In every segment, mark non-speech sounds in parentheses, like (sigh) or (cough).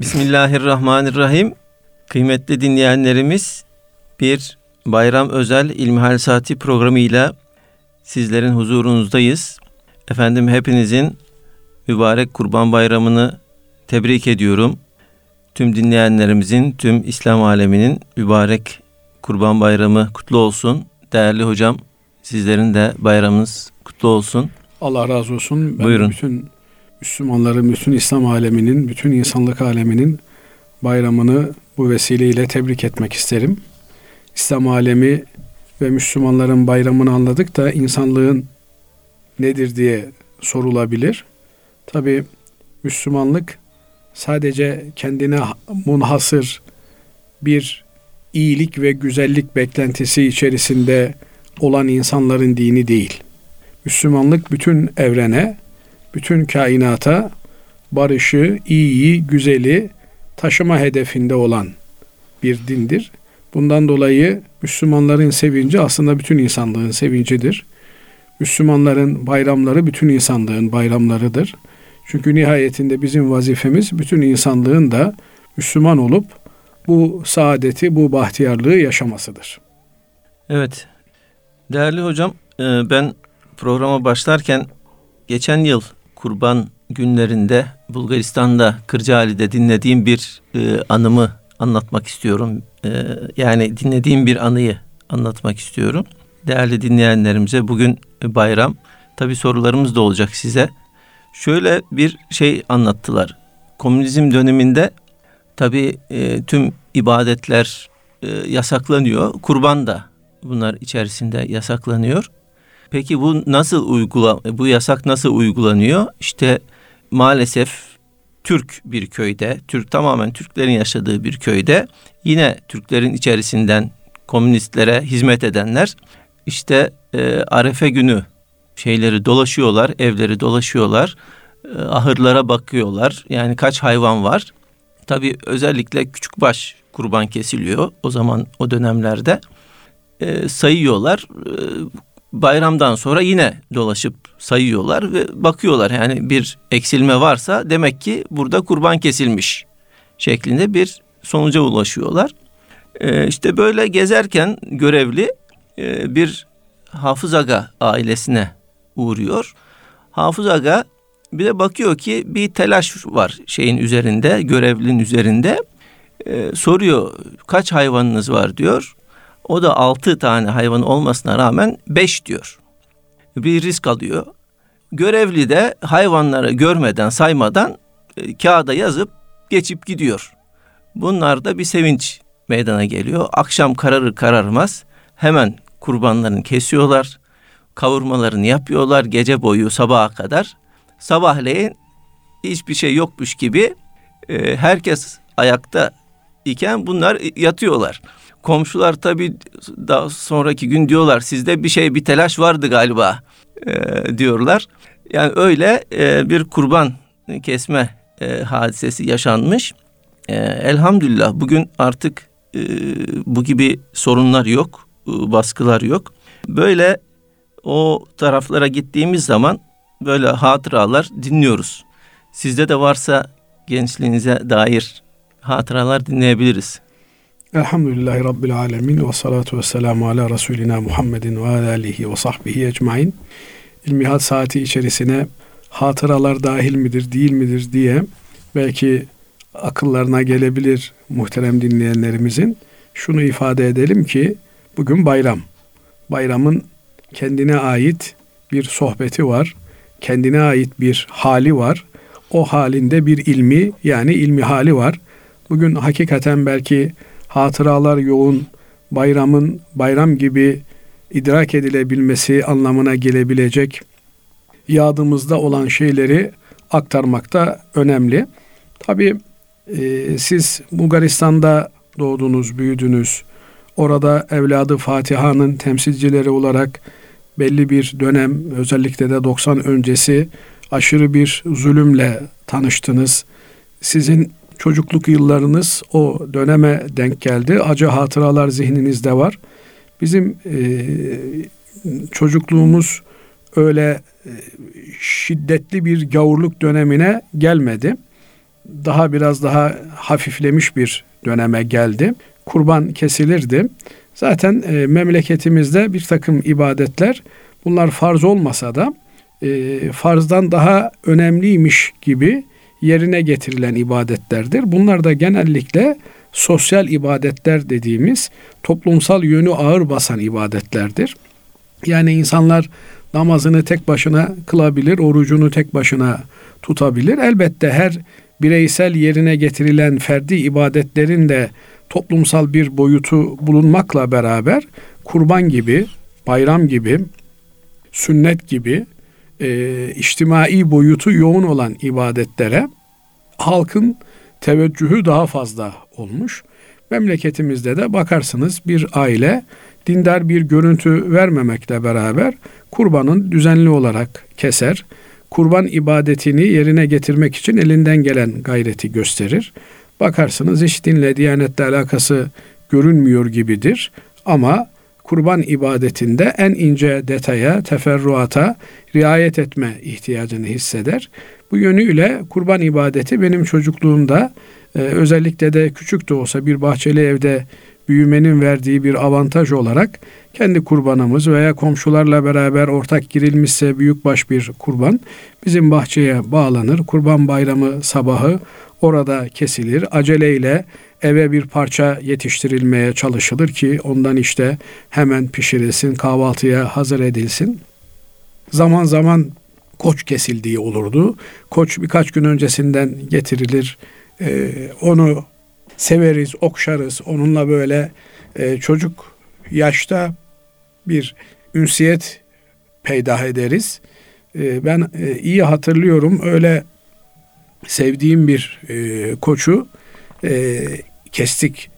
Bismillahirrahmanirrahim. Kıymetli dinleyenlerimiz bir bayram özel İlmihal Saati programıyla sizlerin huzurunuzdayız. Efendim hepinizin mübarek Kurban Bayramı'nı tebrik ediyorum. Tüm dinleyenlerimizin, tüm İslam aleminin mübarek Kurban Bayramı kutlu olsun. Değerli hocam, sizlerin de bayramınız kutlu olsun. Allah razı olsun. Ben Buyurun. bütün Müslümanların, bütün İslam aleminin, bütün insanlık aleminin bayramını bu vesileyle tebrik etmek isterim. İslam alemi ve Müslümanların bayramını anladık da insanlığın nedir diye sorulabilir. Tabi Müslümanlık sadece kendine munhasır bir iyilik ve güzellik beklentisi içerisinde olan insanların dini değil. Müslümanlık bütün evrene, bütün kainata barışı, iyiyi, güzeli taşıma hedefinde olan bir dindir. Bundan dolayı Müslümanların sevinci aslında bütün insanlığın sevincidir. Müslümanların bayramları bütün insanlığın bayramlarıdır. Çünkü nihayetinde bizim vazifemiz bütün insanlığın da Müslüman olup bu saadeti, bu bahtiyarlığı yaşamasıdır. Evet. Değerli hocam, e, ben programa başlarken geçen yıl kurban günlerinde Bulgaristan'da Kırcaali'de dinlediğim bir e, anımı anlatmak istiyorum. E, yani dinlediğim bir anıyı anlatmak istiyorum. Değerli dinleyenlerimize bugün bayram. Tabi sorularımız da olacak size. Şöyle bir şey anlattılar. Komünizm döneminde tabi e, tüm ibadetler e, yasaklanıyor. Kurban da bunlar içerisinde yasaklanıyor. Peki bu nasıl uygula bu yasak nasıl uygulanıyor? İşte maalesef Türk bir köyde, Türk tamamen Türklerin yaşadığı bir köyde yine Türklerin içerisinden komünistlere hizmet edenler işte e, Arefe günü şeyleri dolaşıyorlar, evleri dolaşıyorlar, e, ahırlara bakıyorlar. Yani kaç hayvan var? Tabii özellikle küçük baş kurban kesiliyor o zaman o dönemlerde. E, sayıyorlar. E, bayramdan sonra yine dolaşıp sayıyorlar ve bakıyorlar. Yani bir eksilme varsa demek ki burada kurban kesilmiş şeklinde bir sonuca ulaşıyorlar. Ee, işte böyle gezerken görevli e, bir Hafız Aga ailesine uğruyor. Hafız Aga bir de bakıyor ki bir telaş var şeyin üzerinde, görevlinin üzerinde. Ee, soruyor kaç hayvanınız var diyor. O da altı tane hayvan olmasına rağmen beş diyor. Bir risk alıyor. Görevli de hayvanları görmeden, saymadan e, kağıda yazıp geçip gidiyor. Bunlarda bir sevinç meydana geliyor. Akşam kararır kararmaz hemen kurbanlarını kesiyorlar. Kavurmalarını yapıyorlar gece boyu sabaha kadar. Sabahleyin hiçbir şey yokmuş gibi e, herkes ayakta iken bunlar yatıyorlar. Komşular tabii daha sonraki gün diyorlar sizde bir şey bir telaş vardı galiba e, diyorlar. Yani öyle e, bir kurban kesme e, hadisesi yaşanmış. E, elhamdülillah bugün artık e, bu gibi sorunlar yok, e, baskılar yok. Böyle o taraflara gittiğimiz zaman böyle hatıralar dinliyoruz. Sizde de varsa gençliğinize dair hatıralar dinleyebiliriz. Elhamdülillahi Rabbil Alemin ve salatu ve selamu ala Resulina Muhammedin ve ala alihi ve sahbihi ecmain. İlmihal saati içerisine hatıralar dahil midir değil midir diye belki akıllarına gelebilir muhterem dinleyenlerimizin. Şunu ifade edelim ki bugün bayram. Bayramın kendine ait bir sohbeti var. Kendine ait bir hali var. O halinde bir ilmi yani ilmi hali var. Bugün hakikaten belki hatıralar yoğun, bayramın bayram gibi idrak edilebilmesi anlamına gelebilecek yadımızda olan şeyleri aktarmakta önemli. Tabi e, siz Bulgaristan'da doğdunuz, büyüdünüz. Orada evladı Fatiha'nın temsilcileri olarak belli bir dönem özellikle de 90 öncesi aşırı bir zulümle tanıştınız. Sizin çocukluk yıllarınız o döneme denk geldi. Acı hatıralar zihninizde var. Bizim e, çocukluğumuz öyle e, şiddetli bir gavurluk dönemine gelmedi. daha biraz daha hafiflemiş bir döneme geldi. Kurban kesilirdi. Zaten e, memleketimizde bir takım ibadetler bunlar farz olmasa da e, farzdan daha önemliymiş gibi yerine getirilen ibadetlerdir. Bunlar da genellikle sosyal ibadetler dediğimiz toplumsal yönü ağır basan ibadetlerdir. Yani insanlar namazını tek başına kılabilir, orucunu tek başına tutabilir. Elbette her bireysel yerine getirilen ferdi ibadetlerin de toplumsal bir boyutu bulunmakla beraber kurban gibi, bayram gibi, sünnet gibi e, içtimai boyutu yoğun olan ibadetlere halkın teveccühü daha fazla olmuş. Memleketimizde de bakarsınız bir aile dindar bir görüntü vermemekle beraber kurbanın düzenli olarak keser. Kurban ibadetini yerine getirmek için elinden gelen gayreti gösterir. Bakarsınız hiç dinle, diyanetle alakası görünmüyor gibidir. Ama kurban ibadetinde en ince detaya, teferruata riayet etme ihtiyacını hisseder. Bu yönüyle kurban ibadeti benim çocukluğumda e, özellikle de küçük de olsa bir bahçeli evde büyümenin verdiği bir avantaj olarak kendi kurbanımız veya komşularla beraber ortak girilmişse büyükbaş bir kurban bizim bahçeye bağlanır. Kurban bayramı sabahı orada kesilir. Aceleyle eve bir parça yetiştirilmeye çalışılır ki ondan işte hemen pişirilsin, kahvaltıya hazır edilsin. Zaman zaman koç kesildiği olurdu. Koç birkaç gün öncesinden getirilir. Ee, onu severiz, okşarız. Onunla böyle e, çocuk yaşta bir ünsiyet peydah ederiz. E, ben e, iyi hatırlıyorum öyle sevdiğim bir e, koçu e, kestik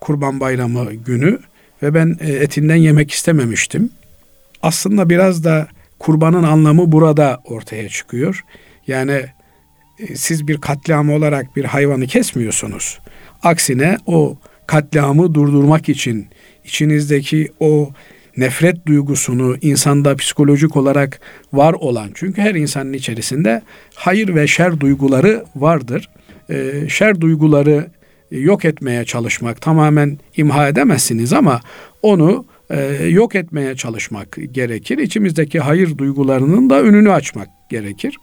Kurban Bayramı günü ve ben e, etinden yemek istememiştim. Aslında biraz da kurbanın anlamı burada ortaya çıkıyor. Yani e, siz bir katliam olarak bir hayvanı kesmiyorsunuz. Aksine o katliamı durdurmak için içinizdeki o nefret duygusunu insanda psikolojik olarak var olan çünkü her insanın içerisinde hayır ve şer duyguları vardır. Ee, şer duyguları yok etmeye çalışmak tamamen imha edemezsiniz ama onu e, yok etmeye çalışmak gerekir. İçimizdeki hayır duygularının da önünü açmak gerekir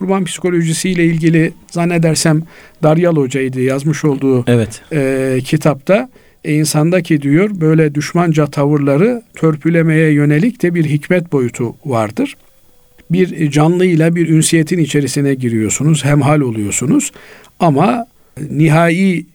kurban psikolojisiyle ilgili zannedersem Daryal Hoca'ydı yazmış olduğu evet. e, kitapta e, insandaki diyor böyle düşmanca tavırları törpülemeye yönelik de bir hikmet boyutu vardır. Bir canlıyla bir ünsiyetin içerisine giriyorsunuz, hemhal oluyorsunuz. Ama nihai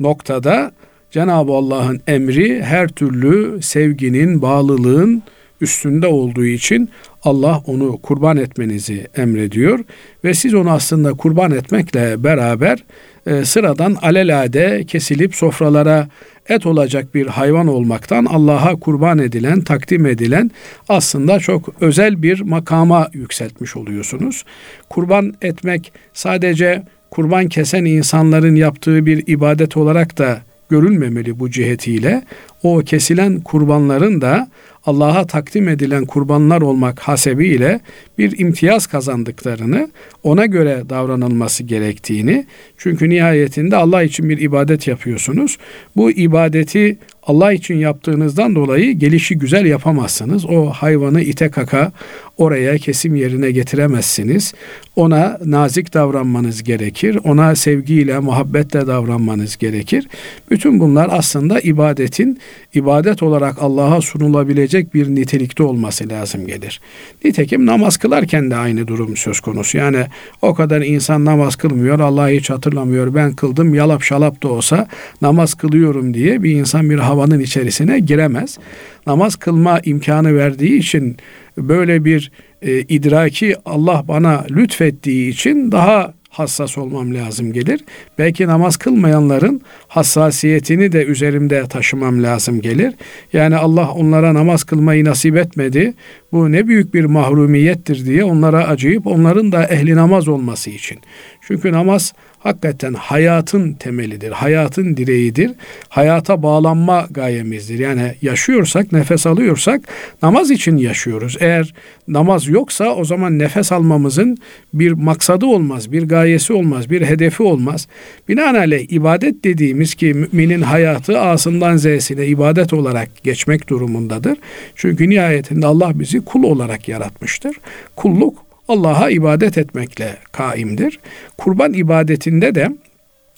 noktada Cenab-ı Allah'ın emri her türlü sevginin, bağlılığın üstünde olduğu için Allah onu kurban etmenizi emrediyor. Ve siz onu aslında kurban etmekle beraber e, sıradan alelade kesilip sofralara et olacak bir hayvan olmaktan Allah'a kurban edilen, takdim edilen aslında çok özel bir makama yükseltmiş oluyorsunuz. Kurban etmek sadece kurban kesen insanların yaptığı bir ibadet olarak da görülmemeli bu cihetiyle. O kesilen kurbanların da Allah'a takdim edilen kurbanlar olmak hasebiyle bir imtiyaz kazandıklarını, ona göre davranılması gerektiğini, çünkü nihayetinde Allah için bir ibadet yapıyorsunuz. Bu ibadeti Allah için yaptığınızdan dolayı gelişi güzel yapamazsınız. O hayvanı ite kaka oraya kesim yerine getiremezsiniz. Ona nazik davranmanız gerekir. Ona sevgiyle, muhabbetle davranmanız gerekir. Bütün bunlar aslında ibadetin ibadet olarak Allah'a sunulabilecek bir nitelikte olması lazım gelir. Nitekim namaz kılarken de aynı durum söz konusu. Yani o kadar insan namaz kılmıyor, Allah'ı hiç hatırlamıyor. Ben kıldım, yalap şalap da olsa namaz kılıyorum diye bir insan bir havanın içerisine giremez. Namaz kılma imkanı verdiği için böyle bir e, idraki Allah bana lütfettiği için daha hassas olmam lazım gelir. Belki namaz kılmayanların hassasiyetini de üzerimde taşımam lazım gelir. Yani Allah onlara namaz kılmayı nasip etmedi. Bu ne büyük bir mahrumiyettir diye onlara acıyıp onların da ehli namaz olması için. Çünkü namaz hakikaten hayatın temelidir, hayatın direğidir, hayata bağlanma gayemizdir. Yani yaşıyorsak, nefes alıyorsak namaz için yaşıyoruz. Eğer namaz yoksa o zaman nefes almamızın bir maksadı olmaz, bir gayesi olmaz, bir hedefi olmaz. Binaenaleyh ibadet dediğimiz ki müminin hayatı A'sından Z'sine ibadet olarak geçmek durumundadır. Çünkü nihayetinde Allah bizi kul olarak yaratmıştır. Kulluk Allah'a ibadet etmekle kaimdir. Kurban ibadetinde de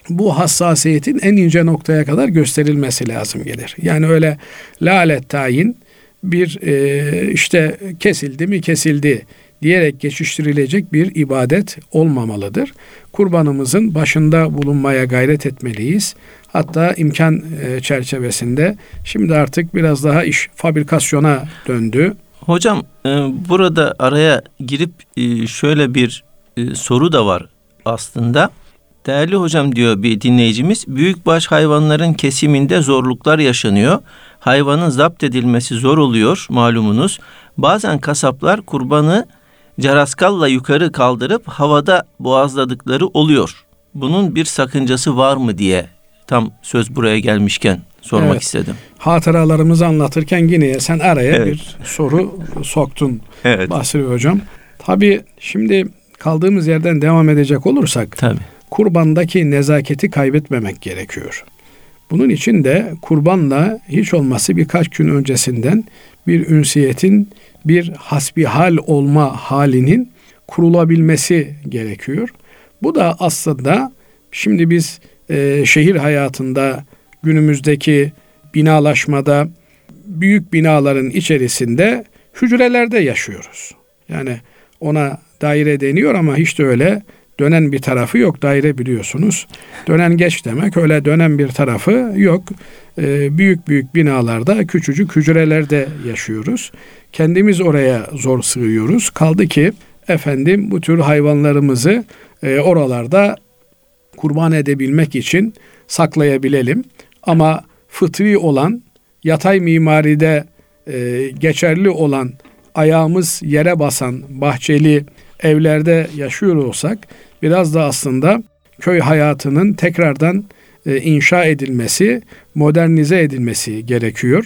bu hassasiyetin en ince noktaya kadar gösterilmesi lazım gelir. Yani öyle lalet tayin bir e, işte kesildi mi kesildi diyerek geçiştirilecek bir ibadet olmamalıdır. Kurbanımızın başında bulunmaya gayret etmeliyiz. Hatta imkan e, çerçevesinde şimdi artık biraz daha iş fabrikasyona döndü. Hocam e, burada araya girip e, şöyle bir e, soru da var aslında. Değerli hocam diyor bir dinleyicimiz, büyükbaş hayvanların kesiminde zorluklar yaşanıyor. Hayvanın zapt edilmesi zor oluyor malumunuz. Bazen kasaplar kurbanı caraskalla yukarı kaldırıp havada boğazladıkları oluyor. Bunun bir sakıncası var mı diye tam söz buraya gelmişken sormak evet. istedim. Hatıralarımızı anlatırken yine sen araya evet. bir soru soktun evet. Basri Hocam. Tabii şimdi kaldığımız yerden devam edecek olursak Tabii. kurbandaki nezaketi kaybetmemek gerekiyor. Bunun için de kurbanla hiç olması birkaç gün öncesinden bir ünsiyetin, bir hasbihal olma halinin kurulabilmesi gerekiyor. Bu da aslında şimdi biz e, şehir hayatında günümüzdeki binalaşmada büyük binaların içerisinde hücrelerde yaşıyoruz. Yani ona daire deniyor ama hiç de öyle dönen bir tarafı yok. Daire biliyorsunuz. Dönen geç demek. Öyle dönen bir tarafı yok. Ee, büyük büyük binalarda küçücük hücrelerde yaşıyoruz. Kendimiz oraya zor sığıyoruz. Kaldı ki efendim bu tür hayvanlarımızı e, oralarda kurban edebilmek için saklayabilelim. Ama fıtri olan, yatay mimaride e, geçerli olan, ayağımız yere basan bahçeli evlerde yaşıyor olsak biraz da aslında köy hayatının tekrardan e, inşa edilmesi, modernize edilmesi gerekiyor.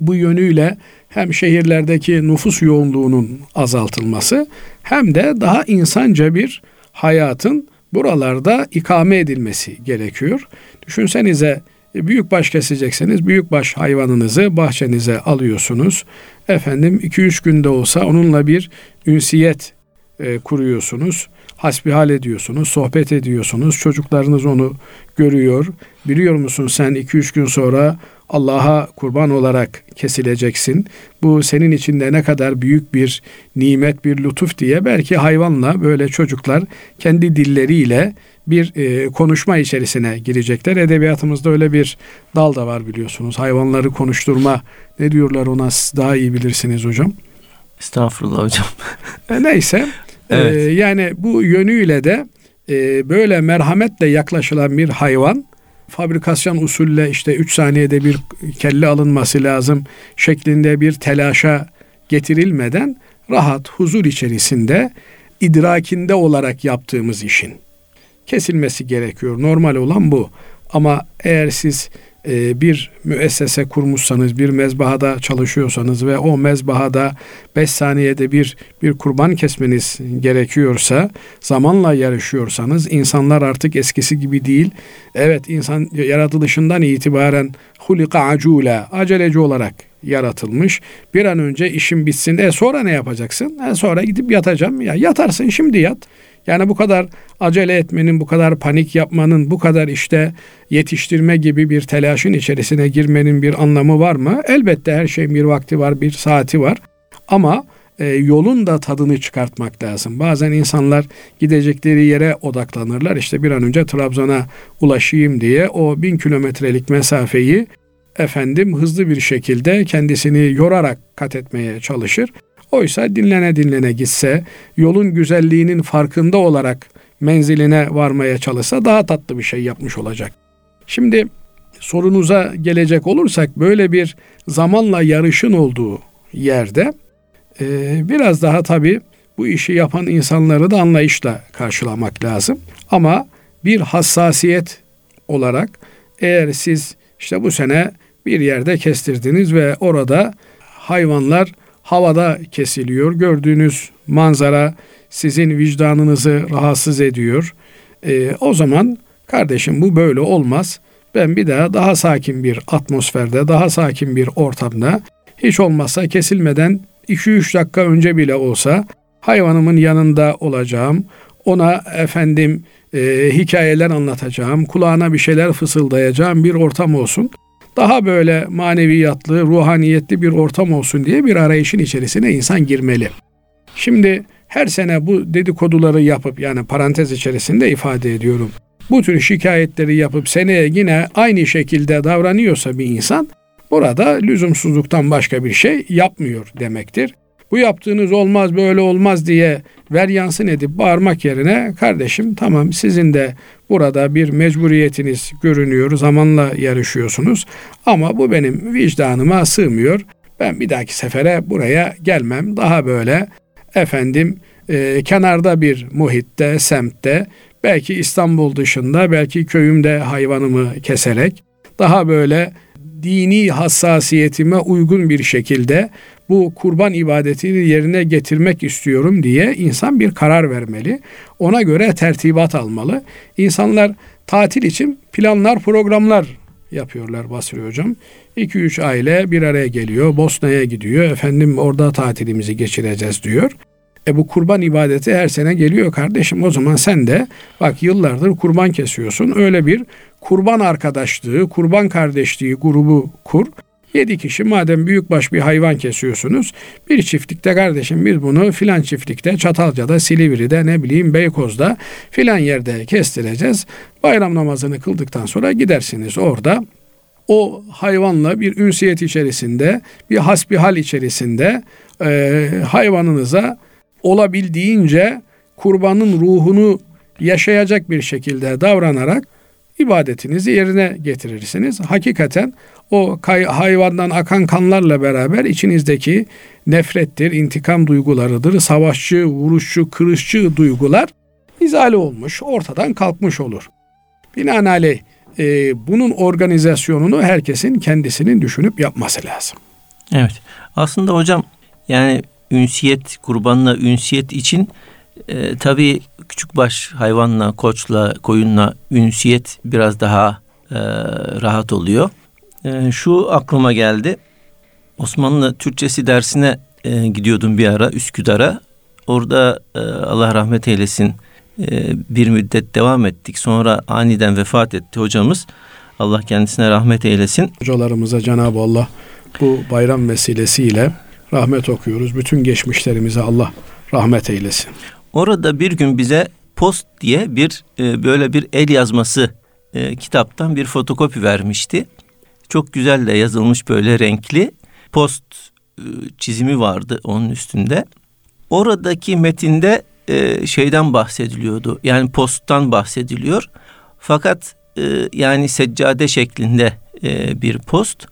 Bu yönüyle hem şehirlerdeki nüfus yoğunluğunun azaltılması hem de daha insanca bir hayatın buralarda ikame edilmesi gerekiyor. Düşünsenize e, büyük baş kesecekseniz büyük baş hayvanınızı bahçenize alıyorsunuz. Efendim 2-3 günde olsa onunla bir ünsiyet e, kuruyorsunuz. Hasbihal ediyorsunuz, sohbet ediyorsunuz. Çocuklarınız onu görüyor. Biliyor musun sen 2-3 gün sonra Allah'a kurban olarak kesileceksin. Bu senin için de ne kadar büyük bir nimet, bir lütuf diye belki hayvanla böyle çocuklar kendi dilleriyle bir e, konuşma içerisine girecekler. Edebiyatımızda öyle bir dal da var biliyorsunuz. Hayvanları konuşturma ne diyorlar ona siz daha iyi bilirsiniz hocam. Estağfurullah hocam. e, neyse (laughs) evet. e, yani bu yönüyle de e, böyle merhametle yaklaşılan bir hayvan fabrikasyon usulle işte 3 saniyede bir kelle alınması lazım şeklinde bir telaşa getirilmeden rahat huzur içerisinde idrakinde olarak yaptığımız işin kesilmesi gerekiyor. Normal olan bu. Ama eğer siz e, bir müessese kurmuşsanız, bir mezbahada çalışıyorsanız ve o mezbahada 5 saniyede bir bir kurban kesmeniz gerekiyorsa, zamanla yarışıyorsanız insanlar artık eskisi gibi değil. Evet insan yaratılışından itibaren hulika acula, aceleci olarak yaratılmış. Bir an önce işim bitsin. E sonra ne yapacaksın? E sonra gidip yatacağım. Ya yatarsın şimdi yat. Yani bu kadar acele etmenin, bu kadar panik yapmanın, bu kadar işte yetiştirme gibi bir telaşın içerisine girmenin bir anlamı var mı? Elbette her şeyin bir vakti var, bir saati var. Ama e, yolun da tadını çıkartmak lazım. Bazen insanlar gidecekleri yere odaklanırlar. İşte bir an önce Trabzon'a ulaşayım diye o bin kilometrelik mesafeyi efendim hızlı bir şekilde kendisini yorarak kat etmeye çalışır. Oysa dinlene dinlene gitse, yolun güzelliğinin farkında olarak menziline varmaya çalışsa daha tatlı bir şey yapmış olacak. Şimdi sorunuza gelecek olursak böyle bir zamanla yarışın olduğu yerde e, biraz daha tabii bu işi yapan insanları da anlayışla karşılamak lazım. Ama bir hassasiyet olarak eğer siz işte bu sene bir yerde kestirdiniz ve orada hayvanlar havada kesiliyor. Gördüğünüz manzara sizin vicdanınızı rahatsız ediyor. E, o zaman kardeşim bu böyle olmaz. Ben bir daha daha sakin bir atmosferde, daha sakin bir ortamda hiç olmazsa kesilmeden 2-3 dakika önce bile olsa hayvanımın yanında olacağım. Ona efendim e, hikayeler anlatacağım, kulağına bir şeyler fısıldayacağım bir ortam olsun. Daha böyle maneviyatlı, ruhaniyetli bir ortam olsun diye bir arayışın içerisine insan girmeli. Şimdi her sene bu dedikoduları yapıp yani parantez içerisinde ifade ediyorum. Bu tür şikayetleri yapıp seneye yine aynı şekilde davranıyorsa bir insan burada lüzumsuzluktan başka bir şey yapmıyor demektir. Bu yaptığınız olmaz böyle olmaz diye ver yansın edip bağırmak yerine kardeşim tamam sizin de burada bir mecburiyetiniz görünüyor zamanla yarışıyorsunuz ama bu benim vicdanıma sığmıyor. Ben bir dahaki sefere buraya gelmem daha böyle efendim e, kenarda bir muhitte semtte belki İstanbul dışında belki köyümde hayvanımı keserek daha böyle dini hassasiyetime uygun bir şekilde bu kurban ibadetini yerine getirmek istiyorum diye insan bir karar vermeli. Ona göre tertibat almalı. İnsanlar tatil için planlar, programlar yapıyorlar Basri Hocam. 2-3 aile bir araya geliyor, Bosna'ya gidiyor. Efendim orada tatilimizi geçireceğiz diyor. E bu kurban ibadeti her sene geliyor kardeşim. O zaman sen de bak yıllardır kurban kesiyorsun. Öyle bir kurban arkadaşlığı, kurban kardeşliği grubu kur. Yedi kişi madem büyükbaş bir hayvan kesiyorsunuz. Bir çiftlikte kardeşim biz bunu filan çiftlikte Çatalca'da, Silivri'de ne bileyim Beykoz'da filan yerde kestireceğiz. Bayram namazını kıldıktan sonra gidersiniz orada o hayvanla bir ünsiyet içerisinde, bir hasbihal içerisinde e, hayvanınıza olabildiğince kurbanın ruhunu yaşayacak bir şekilde davranarak ibadetinizi yerine getirirsiniz. Hakikaten o hayvandan akan kanlarla beraber içinizdeki nefrettir, intikam duygularıdır, savaşçı, vuruşçu, kırışçı duygular izale olmuş, ortadan kalkmış olur. Binaenaleyh e, bunun organizasyonunu herkesin kendisinin düşünüp yapması lazım. Evet. Aslında hocam yani ünsiyet, kurbanla ünsiyet için e, tabii küçükbaş hayvanla, koçla, koyunla ünsiyet biraz daha e, rahat oluyor. E, şu aklıma geldi. Osmanlı Türkçesi dersine e, gidiyordum bir ara Üsküdar'a. Orada e, Allah rahmet eylesin e, bir müddet devam ettik. Sonra aniden vefat etti hocamız. Allah kendisine rahmet eylesin. Hocalarımıza Cenab-ı Allah bu bayram vesilesiyle rahmet okuyoruz. Bütün geçmişlerimize Allah rahmet eylesin. Orada bir gün bize post diye bir e, böyle bir el yazması e, kitaptan bir fotokopi vermişti. Çok güzel de yazılmış böyle renkli post e, çizimi vardı onun üstünde. Oradaki metinde e, şeyden bahsediliyordu. Yani posttan bahsediliyor. Fakat e, yani seccade şeklinde e, bir post.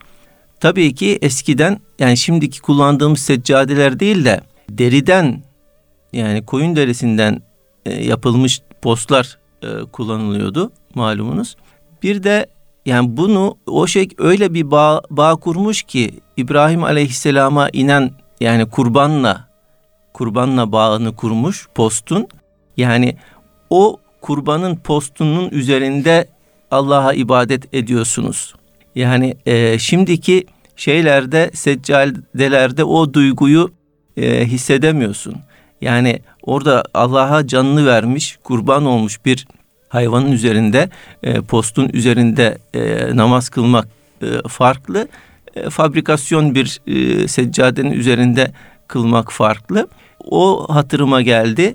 Tabii ki eskiden yani şimdiki kullandığımız seccadeler değil de deriden yani koyun derisinden e, yapılmış postlar e, kullanılıyordu malumunuz. Bir de yani bunu o şey öyle bir bağ, bağ kurmuş ki İbrahim Aleyhisselam'a inen yani kurbanla kurbanla bağını kurmuş postun. Yani o kurbanın postunun üzerinde Allah'a ibadet ediyorsunuz. Yani e, şimdiki şeylerde, seccadelerde o duyguyu e, hissedemiyorsun. Yani orada Allah'a canını vermiş, kurban olmuş bir hayvanın üzerinde, e, postun üzerinde e, namaz kılmak e, farklı. E, fabrikasyon bir e, seccadenin üzerinde kılmak farklı. O hatırıma geldi.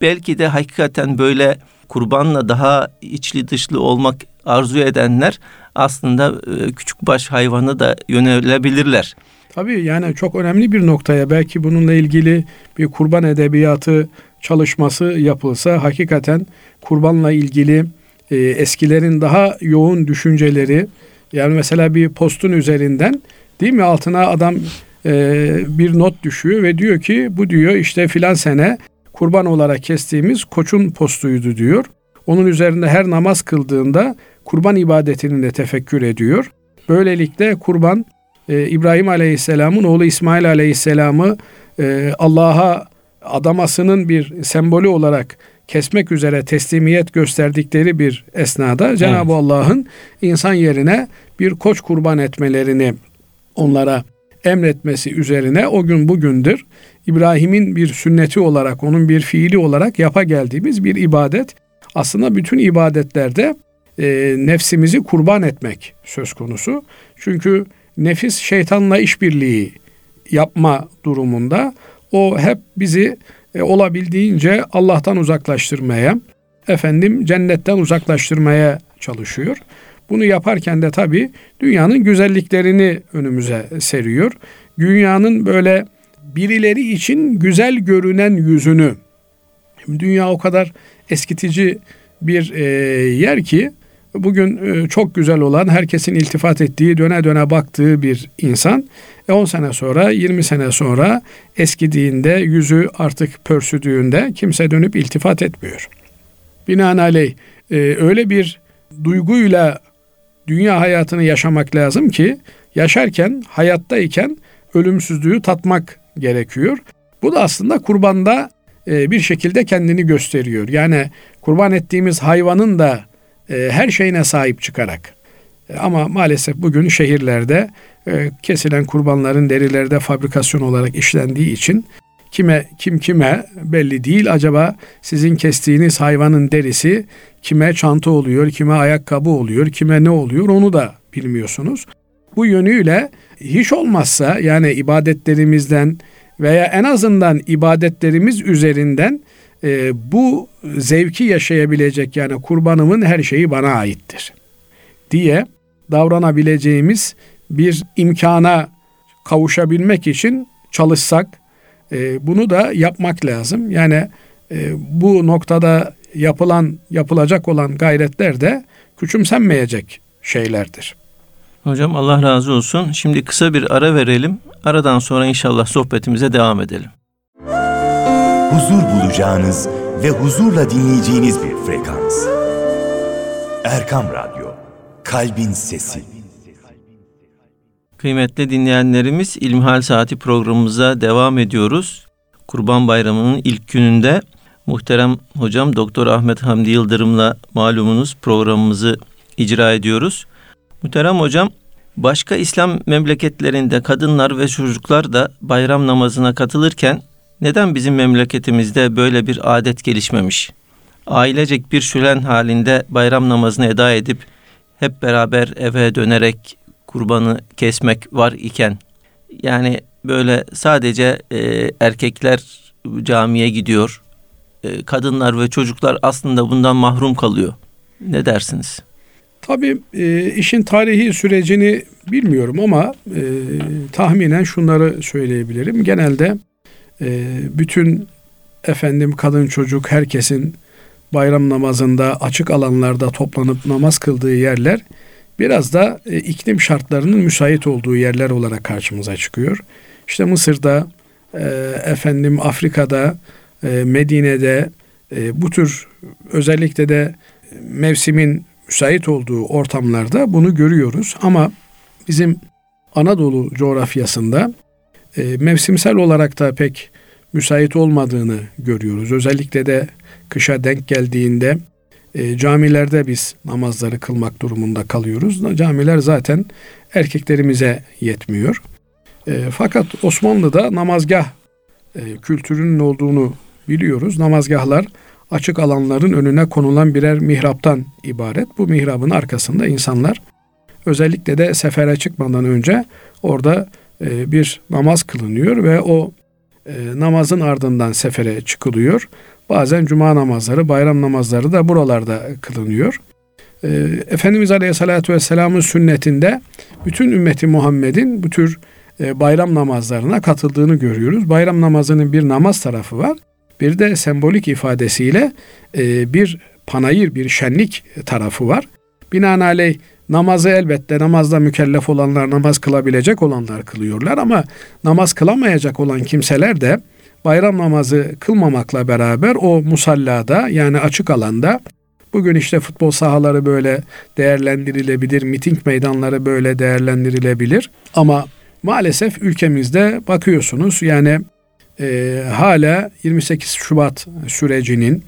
Belki de hakikaten böyle kurbanla daha içli dışlı olmak arzu edenler aslında e, küçük baş hayvanı da yönelebilirler. Tabii yani çok önemli bir noktaya belki bununla ilgili bir kurban edebiyatı çalışması yapılsa hakikaten kurbanla ilgili e, eskilerin daha yoğun düşünceleri yani mesela bir postun üzerinden değil mi altına adam e, bir not düşüyor ve diyor ki bu diyor işte filan sene kurban olarak kestiğimiz koçun postuydu diyor. Onun üzerinde her namaz kıldığında kurban ibadetini de tefekkür ediyor. Böylelikle kurban e, İbrahim Aleyhisselam'ın oğlu İsmail Aleyhisselam'ı e, Allah'a adamasının bir sembolü olarak kesmek üzere teslimiyet gösterdikleri bir esnada evet. Cenab-ı Allah'ın insan yerine bir koç kurban etmelerini onlara emretmesi üzerine o gün bugündür İbrahim'in bir sünneti olarak, onun bir fiili olarak yapa geldiğimiz bir ibadet. Aslında bütün ibadetlerde e, nefsimizi kurban etmek söz konusu. Çünkü nefis şeytanla işbirliği yapma durumunda o hep bizi e, olabildiğince Allah'tan uzaklaştırmaya, efendim cennetten uzaklaştırmaya çalışıyor. Bunu yaparken de tabi dünyanın güzelliklerini önümüze seriyor. Dünyanın böyle birileri için güzel görünen yüzünü. Dünya o kadar eskitici bir e, yer ki bugün e, çok güzel olan, herkesin iltifat ettiği, döne döne baktığı bir insan 10 e, sene sonra, 20 sene sonra eskidiğinde, yüzü artık pörsüdüğünde kimse dönüp iltifat etmiyor. Binaenaleyh e, öyle bir duyguyla dünya hayatını yaşamak lazım ki yaşarken, hayattayken ölümsüzlüğü tatmak gerekiyor. Bu da aslında kurbanda bir şekilde kendini gösteriyor. Yani kurban ettiğimiz hayvanın da her şeyine sahip çıkarak. E, ama maalesef bugün şehirlerde e, kesilen kurbanların derilerde fabrikasyon olarak işlendiği için kime kim kime belli değil. Acaba sizin kestiğiniz hayvanın derisi kime çanta oluyor, kime ayakkabı oluyor, kime ne oluyor onu da bilmiyorsunuz. Bu yönüyle hiç olmazsa yani ibadetlerimizden veya en azından ibadetlerimiz üzerinden e, bu zevki yaşayabilecek yani kurbanımın her şeyi bana aittir diye davranabileceğimiz bir imkana kavuşabilmek için çalışsak e, bunu da yapmak lazım. Yani e, bu noktada yapılan yapılacak olan gayretler de küçümsenmeyecek şeylerdir. Hocam Allah razı olsun. Şimdi kısa bir ara verelim. Aradan sonra inşallah sohbetimize devam edelim huzur bulacağınız ve huzurla dinleyeceğiniz bir frekans. Erkam Radyo, Kalbin Sesi. Kıymetli dinleyenlerimiz İlmihal Saati programımıza devam ediyoruz. Kurban Bayramı'nın ilk gününde muhterem hocam Doktor Ahmet Hamdi Yıldırım'la malumunuz programımızı icra ediyoruz. Muhterem hocam başka İslam memleketlerinde kadınlar ve çocuklar da bayram namazına katılırken neden bizim memleketimizde böyle bir adet gelişmemiş? Ailecek bir şülen halinde bayram namazını eda edip hep beraber eve dönerek kurbanı kesmek var iken yani böyle sadece e, erkekler camiye gidiyor. E, kadınlar ve çocuklar aslında bundan mahrum kalıyor. Ne dersiniz? Tabii e, işin tarihi sürecini bilmiyorum ama e, tahminen şunları söyleyebilirim. Genelde e, bütün efendim kadın çocuk herkesin bayram namazında açık alanlarda toplanıp namaz kıldığı yerler biraz da e, iklim şartlarının müsait olduğu yerler olarak karşımıza çıkıyor. İşte Mısır'da, e, efendim Afrika'da, e, Medine'de bu tür özellikle de mevsimin müsait olduğu ortamlarda bunu görüyoruz. Ama bizim Anadolu coğrafyasında mevsimsel olarak da pek müsait olmadığını görüyoruz. Özellikle de kışa denk geldiğinde e, camilerde biz namazları kılmak durumunda kalıyoruz. Camiler zaten erkeklerimize yetmiyor. E, fakat Osmanlı'da namazgah e, kültürünün olduğunu biliyoruz. Namazgahlar açık alanların önüne konulan birer mihraptan ibaret. Bu mihrabın arkasında insanlar özellikle de sefere çıkmadan önce orada e, bir namaz kılınıyor ve o e, namazın ardından sefere çıkılıyor. Bazen cuma namazları, bayram namazları da buralarda kılınıyor. E, Efendimiz Aleyhisselatü Vesselam'ın sünnetinde bütün ümmeti Muhammed'in bu tür bayram namazlarına katıldığını görüyoruz. Bayram namazının bir namaz tarafı var. Bir de sembolik ifadesiyle bir panayır, bir şenlik tarafı var. Binaenaleyh Namazı elbette namazda mükellef olanlar, namaz kılabilecek olanlar kılıyorlar ama namaz kılamayacak olan kimseler de bayram namazı kılmamakla beraber o musallada yani açık alanda Bugün işte futbol sahaları böyle değerlendirilebilir, miting meydanları böyle değerlendirilebilir. Ama maalesef ülkemizde bakıyorsunuz yani e, hala 28 Şubat sürecinin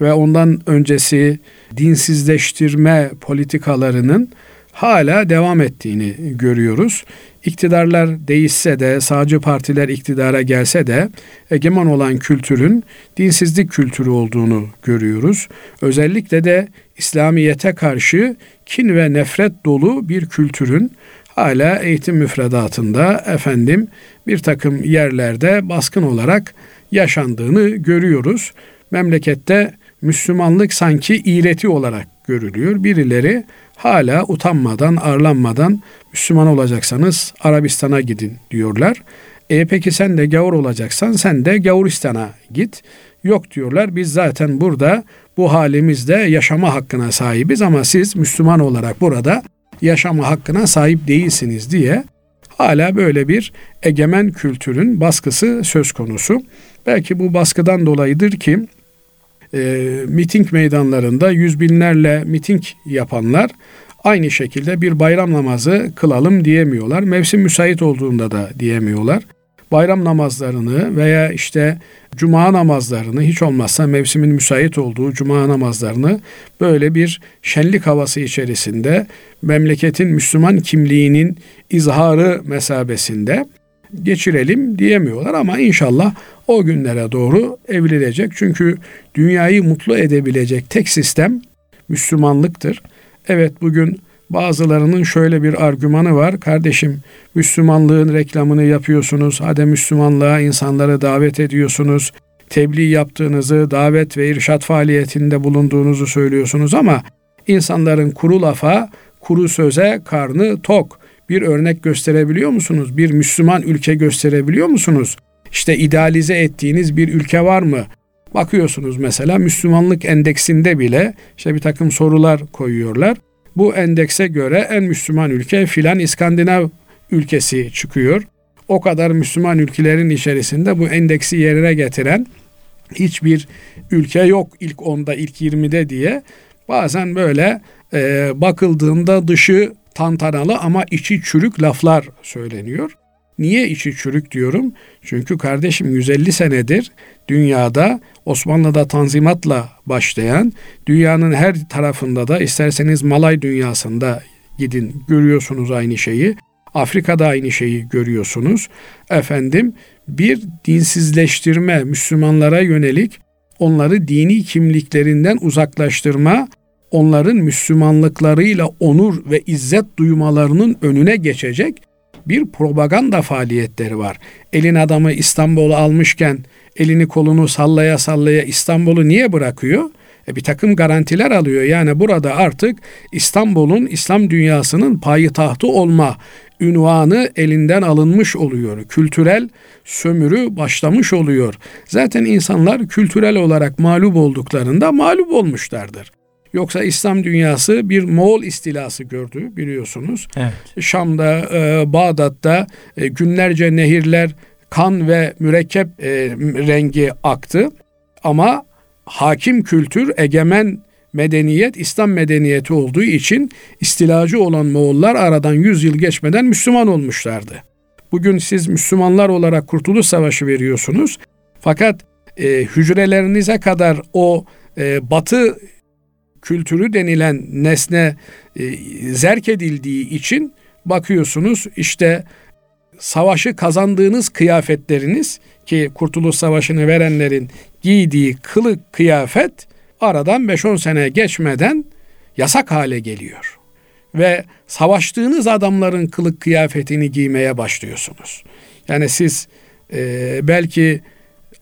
ve ondan öncesi dinsizleştirme politikalarının hala devam ettiğini görüyoruz. İktidarlar değişse de, sağcı partiler iktidara gelse de egemen olan kültürün dinsizlik kültürü olduğunu görüyoruz. Özellikle de İslamiyete karşı kin ve nefret dolu bir kültürün hala eğitim müfredatında efendim bir takım yerlerde baskın olarak yaşandığını görüyoruz. Memlekette Müslümanlık sanki iğreti olarak görülüyor. Birileri hala utanmadan, arlanmadan Müslüman olacaksanız Arabistan'a gidin diyorlar. E peki sen de gavur olacaksan sen de Gavuristan'a git. Yok diyorlar biz zaten burada bu halimizde yaşama hakkına sahibiz ama siz Müslüman olarak burada yaşama hakkına sahip değilsiniz diye hala böyle bir egemen kültürün baskısı söz konusu. Belki bu baskıdan dolayıdır ki e, miting meydanlarında yüz binlerle miting yapanlar aynı şekilde bir bayram namazı kılalım diyemiyorlar. Mevsim müsait olduğunda da diyemiyorlar. Bayram namazlarını veya işte cuma namazlarını hiç olmazsa mevsimin müsait olduğu cuma namazlarını böyle bir şenlik havası içerisinde memleketin Müslüman kimliğinin izharı mesabesinde geçirelim diyemiyorlar ama inşallah o günlere doğru evrilecek. Çünkü dünyayı mutlu edebilecek tek sistem Müslümanlıktır. Evet bugün bazılarının şöyle bir argümanı var. Kardeşim Müslümanlığın reklamını yapıyorsunuz. Hadi Müslümanlığa insanları davet ediyorsunuz. Tebliğ yaptığınızı, davet ve irşat faaliyetinde bulunduğunuzu söylüyorsunuz ama insanların kuru lafa, kuru söze karnı tok. Bir örnek gösterebiliyor musunuz? Bir Müslüman ülke gösterebiliyor musunuz? İşte idealize ettiğiniz bir ülke var mı? Bakıyorsunuz mesela Müslümanlık endeksinde bile işte bir takım sorular koyuyorlar. Bu endekse göre en Müslüman ülke filan İskandinav ülkesi çıkıyor. O kadar Müslüman ülkelerin içerisinde bu endeksi yerine getiren hiçbir ülke yok ilk 10'da ilk 20'de diye bazen böyle e, bakıldığında dışı tantanalı ama içi çürük laflar söyleniyor. Niye içi çürük diyorum? Çünkü kardeşim 150 senedir dünyada Osmanlı'da tanzimatla başlayan, dünyanın her tarafında da isterseniz Malay dünyasında gidin görüyorsunuz aynı şeyi. Afrika'da aynı şeyi görüyorsunuz. Efendim bir dinsizleştirme Müslümanlara yönelik onları dini kimliklerinden uzaklaştırma, onların Müslümanlıklarıyla onur ve izzet duymalarının önüne geçecek bir propaganda faaliyetleri var. Elin adamı İstanbul'u almışken elini kolunu sallaya sallaya İstanbul'u niye bırakıyor? E bir takım garantiler alıyor. Yani burada artık İstanbul'un İslam dünyasının payitahtı olma ünvanı elinden alınmış oluyor. Kültürel sömürü başlamış oluyor. Zaten insanlar kültürel olarak mağlup olduklarında mağlup olmuşlardır. Yoksa İslam dünyası bir Moğol istilası gördü biliyorsunuz. Evet. Şam'da, e, Bağdat'ta e, günlerce nehirler kan ve mürekkep e, rengi aktı. Ama hakim kültür, egemen medeniyet İslam medeniyeti olduğu için istilacı olan Moğollar aradan 100 yıl geçmeden Müslüman olmuşlardı. Bugün siz Müslümanlar olarak Kurtuluş Savaşı veriyorsunuz. Fakat e, hücrelerinize kadar o e, batı kültürü denilen nesne e, zerk edildiği için bakıyorsunuz işte savaşı kazandığınız kıyafetleriniz ki Kurtuluş Savaşı'nı verenlerin giydiği kılık kıyafet aradan 5-10 sene geçmeden yasak hale geliyor. Ve savaştığınız adamların kılık kıyafetini giymeye başlıyorsunuz. Yani siz e, belki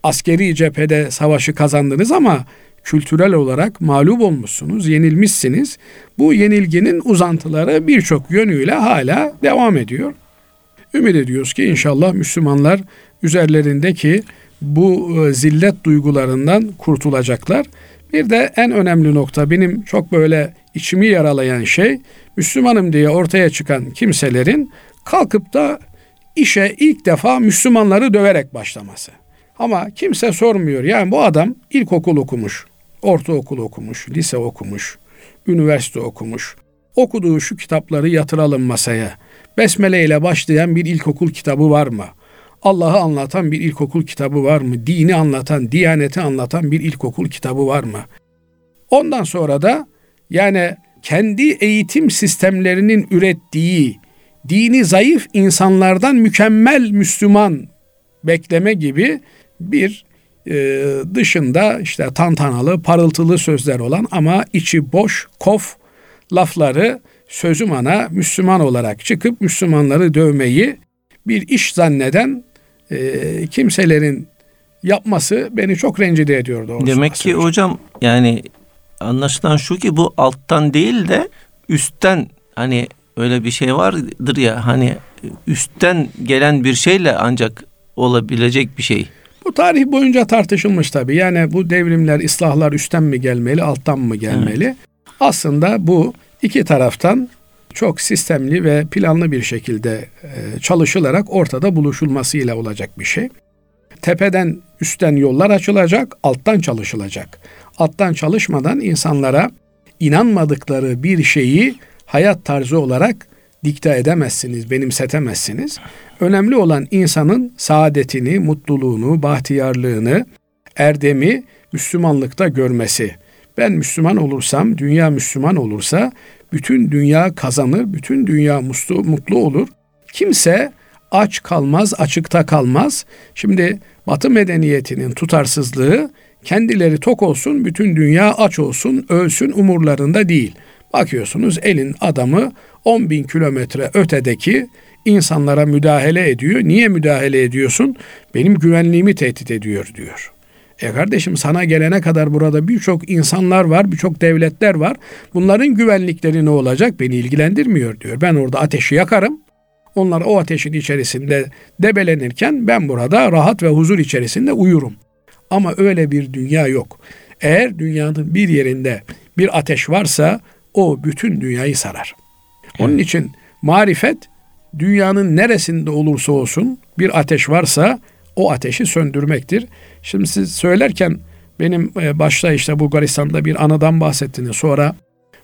askeri cephede savaşı kazandınız ama kültürel olarak mağlup olmuşsunuz, yenilmişsiniz. Bu yenilginin uzantıları birçok yönüyle hala devam ediyor. Ümit ediyoruz ki inşallah Müslümanlar üzerlerindeki bu e, zillet duygularından kurtulacaklar. Bir de en önemli nokta benim çok böyle içimi yaralayan şey Müslümanım diye ortaya çıkan kimselerin kalkıp da işe ilk defa Müslümanları döverek başlaması. Ama kimse sormuyor. Yani bu adam ilkokul okumuş. Ortaokul okumuş, lise okumuş, üniversite okumuş. Okuduğu şu kitapları yatıralım masaya. Besmele ile başlayan bir ilkokul kitabı var mı? Allah'ı anlatan bir ilkokul kitabı var mı? Dini anlatan, diyaneti anlatan bir ilkokul kitabı var mı? Ondan sonra da yani kendi eğitim sistemlerinin ürettiği dini zayıf insanlardan mükemmel Müslüman bekleme gibi bir e, dışında işte tantanalı, parıltılı sözler olan ama içi boş, kof lafları sözüm ana Müslüman olarak çıkıp Müslümanları dövmeyi bir iş zanneden e, kimselerin yapması beni çok rencide ediyor doğrusu. Demek ki hocam yani anlaşılan şu ki bu alttan değil de üstten hani öyle bir şey vardır ya hani üstten gelen bir şeyle ancak olabilecek bir şey. Bu tarih boyunca tartışılmış tabii. Yani bu devrimler, ıslahlar üstten mi gelmeli, alttan mı gelmeli? Evet. Aslında bu iki taraftan çok sistemli ve planlı bir şekilde e, çalışılarak ortada buluşulmasıyla olacak bir şey. Tepeden üstten yollar açılacak, alttan çalışılacak. Alttan çalışmadan insanlara inanmadıkları bir şeyi hayat tarzı olarak dikte edemezsiniz, benimsetemezsiniz. Önemli olan insanın saadetini, mutluluğunu, bahtiyarlığını, erdemi Müslümanlıkta görmesi. Ben Müslüman olursam, dünya Müslüman olursa bütün dünya kazanır, bütün dünya mutlu, mutlu olur. Kimse aç kalmaz, açıkta kalmaz. Şimdi Batı medeniyetinin tutarsızlığı kendileri tok olsun, bütün dünya aç olsun, ölsün umurlarında değil. Bakıyorsunuz elin adamı 10 bin kilometre ötedeki insanlara müdahale ediyor. Niye müdahale ediyorsun? Benim güvenliğimi tehdit ediyor diyor. E kardeşim sana gelene kadar burada birçok insanlar var, birçok devletler var. Bunların güvenlikleri ne olacak? Beni ilgilendirmiyor diyor. Ben orada ateşi yakarım. Onlar o ateşin içerisinde debelenirken ben burada rahat ve huzur içerisinde uyurum. Ama öyle bir dünya yok. Eğer dünyanın bir yerinde bir ateş varsa o bütün dünyayı sarar. Onun için marifet dünyanın neresinde olursa olsun bir ateş varsa o ateşi söndürmektir. Şimdi siz söylerken benim e, başta işte Bulgaristan'da bir anadan bahsettiniz. Sonra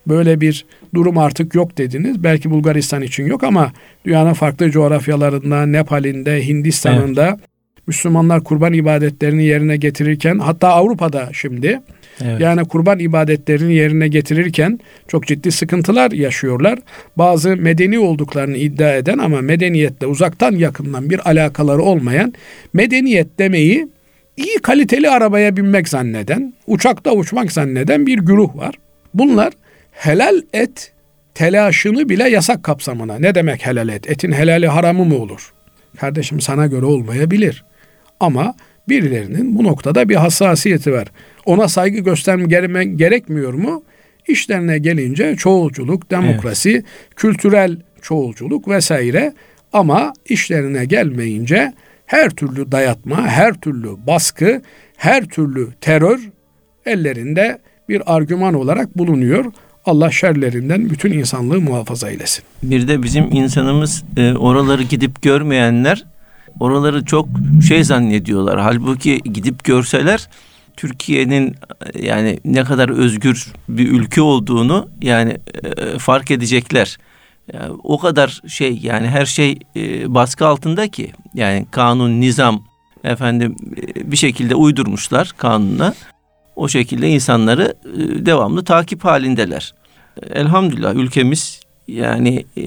böyle bir durum artık yok dediniz. Belki Bulgaristan için yok ama dünyanın farklı coğrafyalarında, Nepal'inde, Hindistan'ında evet. Müslümanlar kurban ibadetlerini yerine getirirken hatta Avrupa'da şimdi Evet. Yani kurban ibadetlerini yerine getirirken çok ciddi sıkıntılar yaşıyorlar. Bazı medeni olduklarını iddia eden ama medeniyetle uzaktan yakından bir alakaları olmayan medeniyet demeyi iyi kaliteli arabaya binmek zanneden, uçakta uçmak zanneden bir güruh var. Bunlar helal et telaşını bile yasak kapsamına. Ne demek helal et? Etin helali haramı mı olur? Kardeşim sana göre olmayabilir. Ama birilerinin bu noktada bir hassasiyeti var. Ona saygı göstermen gerekmiyor mu? İşlerine gelince çoğulculuk, demokrasi, evet. kültürel çoğulculuk vesaire ama işlerine gelmeyince her türlü dayatma, her türlü baskı, her türlü terör ellerinde bir argüman olarak bulunuyor. Allah şerlerinden bütün insanlığı muhafaza eylesin. Bir de bizim insanımız e, oraları gidip görmeyenler oraları çok şey zannediyorlar. Halbuki gidip görseler Türkiye'nin yani ne kadar özgür bir ülke olduğunu yani e, fark edecekler. Yani o kadar şey yani her şey e, baskı altında ki yani kanun, nizam efendim e, bir şekilde uydurmuşlar kanuna. O şekilde insanları e, devamlı takip halindeler. Elhamdülillah ülkemiz yani e,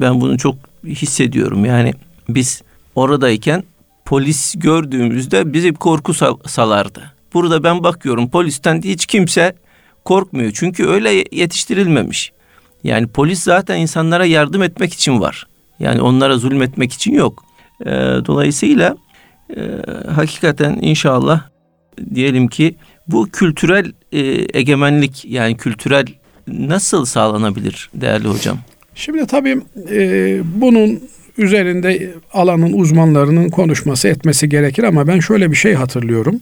ben bunu çok hissediyorum. Yani biz oradayken polis gördüğümüzde bizi korku salardı. Burada ben bakıyorum polisten hiç kimse korkmuyor. Çünkü öyle yetiştirilmemiş. Yani polis zaten insanlara yardım etmek için var. Yani onlara zulmetmek için yok. E, dolayısıyla e, hakikaten inşallah diyelim ki bu kültürel e, egemenlik yani kültürel nasıl sağlanabilir değerli hocam? Şimdi tabii e, bunun üzerinde alanın uzmanlarının konuşması etmesi gerekir ama ben şöyle bir şey hatırlıyorum.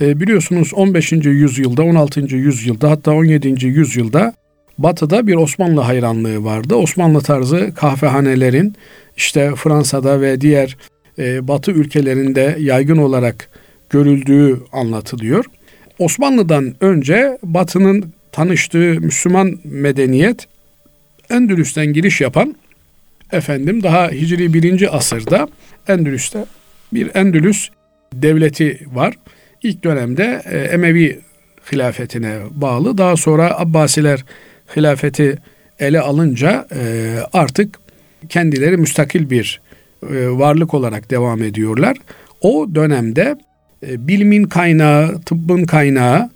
E, biliyorsunuz 15. yüzyılda, 16. yüzyılda hatta 17. yüzyılda Batı'da bir Osmanlı hayranlığı vardı. Osmanlı tarzı kahvehanelerin işte Fransa'da ve diğer e, Batı ülkelerinde yaygın olarak görüldüğü anlatılıyor. Osmanlı'dan önce Batı'nın tanıştığı Müslüman medeniyet Endülüs'ten giriş yapan efendim daha Hicri birinci asırda Endülüs'te bir Endülüs devleti var. İlk dönemde e, Emevi hilafetine bağlı. Daha sonra Abbasiler hilafeti ele alınca e, artık kendileri müstakil bir e, varlık olarak devam ediyorlar. O dönemde bilimin kaynağı, tıbbın kaynağı,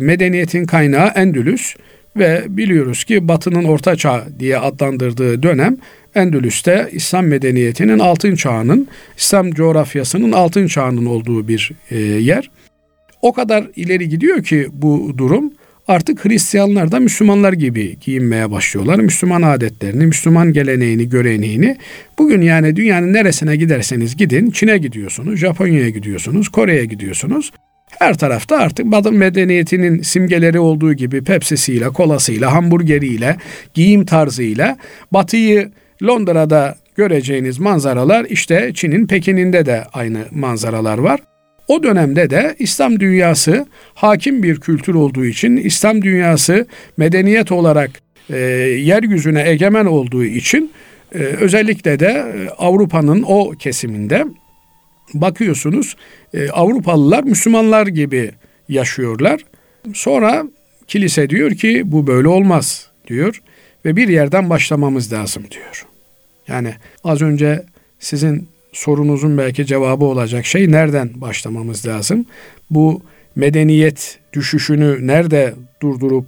medeniyetin kaynağı Endülüs ve biliyoruz ki Batı'nın Orta Çağ diye adlandırdığı dönem Endülüs'te İslam medeniyetinin altın çağının, İslam coğrafyasının altın çağının olduğu bir e, yer. O kadar ileri gidiyor ki bu durum artık Hristiyanlar da Müslümanlar gibi giyinmeye başlıyorlar. Müslüman adetlerini, Müslüman geleneğini, göreneğini. Bugün yani dünyanın neresine giderseniz gidin, Çin'e gidiyorsunuz, Japonya'ya gidiyorsunuz, Kore'ye gidiyorsunuz. Her tarafta artık Batı medeniyetinin simgeleri olduğu gibi Pepsi'siyle, kolasıyla, hamburgeriyle, giyim tarzıyla Batı'yı Londra'da göreceğiniz manzaralar işte Çin'in Pekin'inde de aynı manzaralar var. O dönemde de İslam dünyası hakim bir kültür olduğu için İslam dünyası medeniyet olarak e, yeryüzüne egemen olduğu için e, özellikle de e, Avrupa'nın o kesiminde bakıyorsunuz e, Avrupalılar Müslümanlar gibi yaşıyorlar. Sonra kilise diyor ki bu böyle olmaz diyor ve bir yerden başlamamız lazım diyor. Yani az önce sizin sorunuzun belki cevabı olacak şey nereden başlamamız lazım? Bu medeniyet düşüşünü nerede durdurup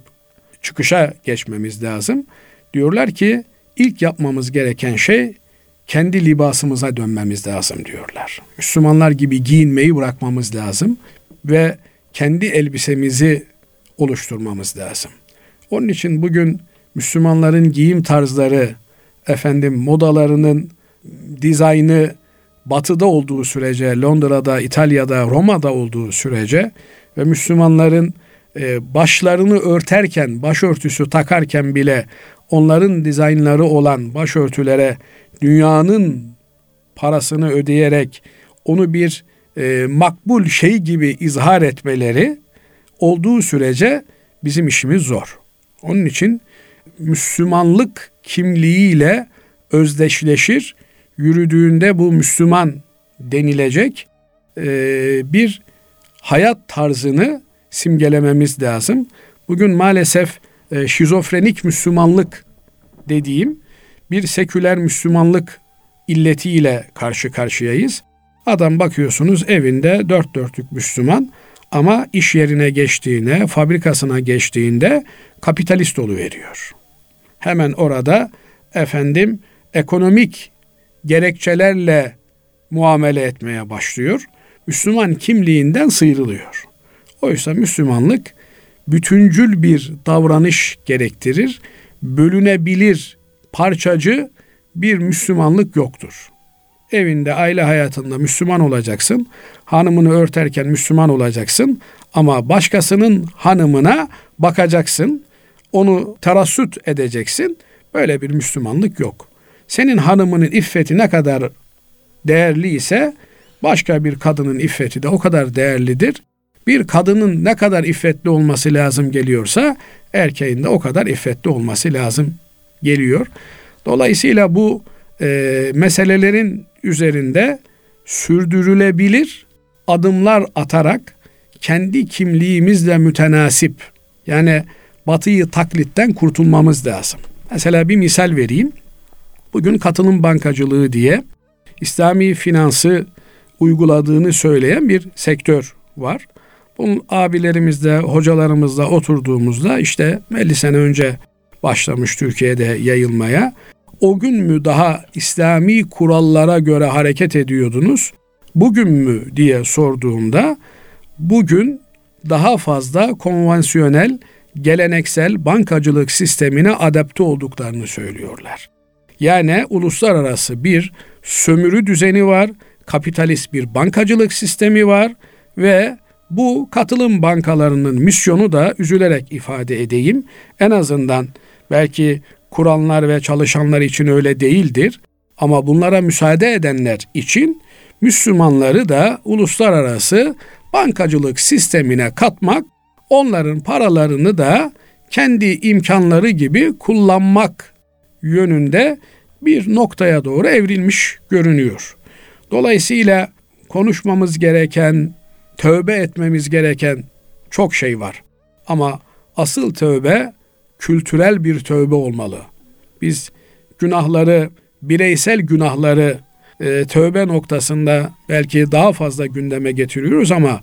çıkışa geçmemiz lazım? Diyorlar ki ilk yapmamız gereken şey kendi libasımıza dönmemiz lazım diyorlar. Müslümanlar gibi giyinmeyi bırakmamız lazım ve kendi elbisemizi oluşturmamız lazım. Onun için bugün Müslümanların giyim tarzları, efendim modalarının dizaynı batıda olduğu sürece, Londra'da, İtalya'da, Roma'da olduğu sürece ve Müslümanların e, başlarını örterken, başörtüsü takarken bile onların dizaynları olan başörtülere dünyanın parasını ödeyerek onu bir e, makbul şey gibi izhar etmeleri olduğu sürece bizim işimiz zor. Onun için Müslümanlık kimliğiyle özdeşleşir, yürüdüğünde bu Müslüman denilecek e, bir hayat tarzını simgelememiz lazım. Bugün maalesef e, şizofrenik Müslümanlık dediğim bir seküler Müslümanlık illetiyle karşı karşıyayız. Adam bakıyorsunuz evinde dört dörtlük Müslüman ama iş yerine geçtiğine, fabrikasına geçtiğinde kapitalist veriyor. Hemen orada efendim ekonomik gerekçelerle muamele etmeye başlıyor. Müslüman kimliğinden sıyrılıyor. Oysa Müslümanlık bütüncül bir davranış gerektirir. Bölünebilir parçacı bir Müslümanlık yoktur. Evinde, aile hayatında Müslüman olacaksın. Hanımını örterken Müslüman olacaksın. Ama başkasının hanımına bakacaksın. Onu terassüt edeceksin. Böyle bir Müslümanlık yok. Senin hanımının iffeti ne kadar değerli ise başka bir kadının iffeti de o kadar değerlidir. Bir kadının ne kadar iffetli olması lazım geliyorsa erkeğin de o kadar iffetli olması lazım geliyor. Dolayısıyla bu e, meselelerin üzerinde sürdürülebilir adımlar atarak kendi kimliğimizle mütenasip yani batıyı taklitten kurtulmamız lazım. Mesela bir misal vereyim. Bugün katılım bankacılığı diye İslami finansı uyguladığını söyleyen bir sektör var. Bunun abilerimizle, hocalarımızla oturduğumuzda işte 50 sene önce başlamış Türkiye'de yayılmaya. O gün mü daha İslami kurallara göre hareket ediyordunuz? Bugün mü diye sorduğumda bugün daha fazla konvansiyonel, geleneksel bankacılık sistemine adapte olduklarını söylüyorlar. Yani uluslararası bir sömürü düzeni var, kapitalist bir bankacılık sistemi var ve bu katılım bankalarının misyonu da üzülerek ifade edeyim. En azından belki kuranlar ve çalışanlar için öyle değildir. Ama bunlara müsaade edenler için Müslümanları da uluslararası bankacılık sistemine katmak, onların paralarını da kendi imkanları gibi kullanmak yönünde bir noktaya doğru evrilmiş görünüyor. Dolayısıyla konuşmamız gereken, tövbe etmemiz gereken çok şey var. Ama asıl tövbe kültürel bir tövbe olmalı. Biz günahları, bireysel günahları e, tövbe noktasında belki daha fazla gündeme getiriyoruz ama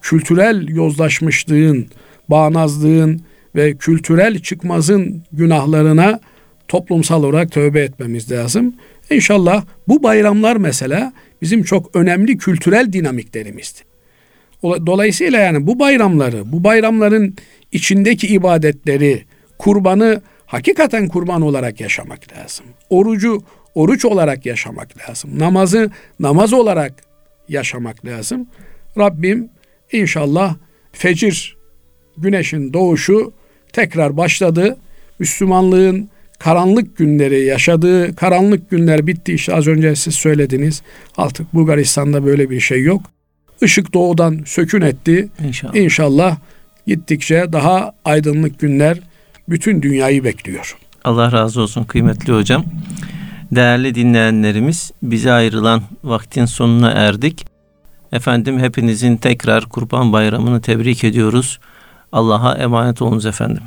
kültürel yozlaşmışlığın, bağnazlığın ve kültürel çıkmazın günahlarına toplumsal olarak tövbe etmemiz lazım. İnşallah bu bayramlar mesela bizim çok önemli kültürel dinamiklerimizdi. Dolayısıyla yani bu bayramları, bu bayramların içindeki ibadetleri, kurbanı hakikaten kurban olarak yaşamak lazım. Orucu oruç olarak yaşamak lazım. Namazı namaz olarak yaşamak lazım. Rabbim inşallah fecir güneşin doğuşu tekrar başladı. Müslümanlığın karanlık günleri yaşadığı karanlık günler bitti işte az önce siz söylediniz. Artık Bulgaristan'da böyle bir şey yok. Işık doğudan sökün etti. İnşallah. İnşallah gittikçe daha aydınlık günler bütün dünyayı bekliyor. Allah razı olsun kıymetli hocam. Değerli dinleyenlerimiz bize ayrılan vaktin sonuna erdik. Efendim hepinizin tekrar Kurban Bayramı'nı tebrik ediyoruz. Allah'a emanet olunuz efendim.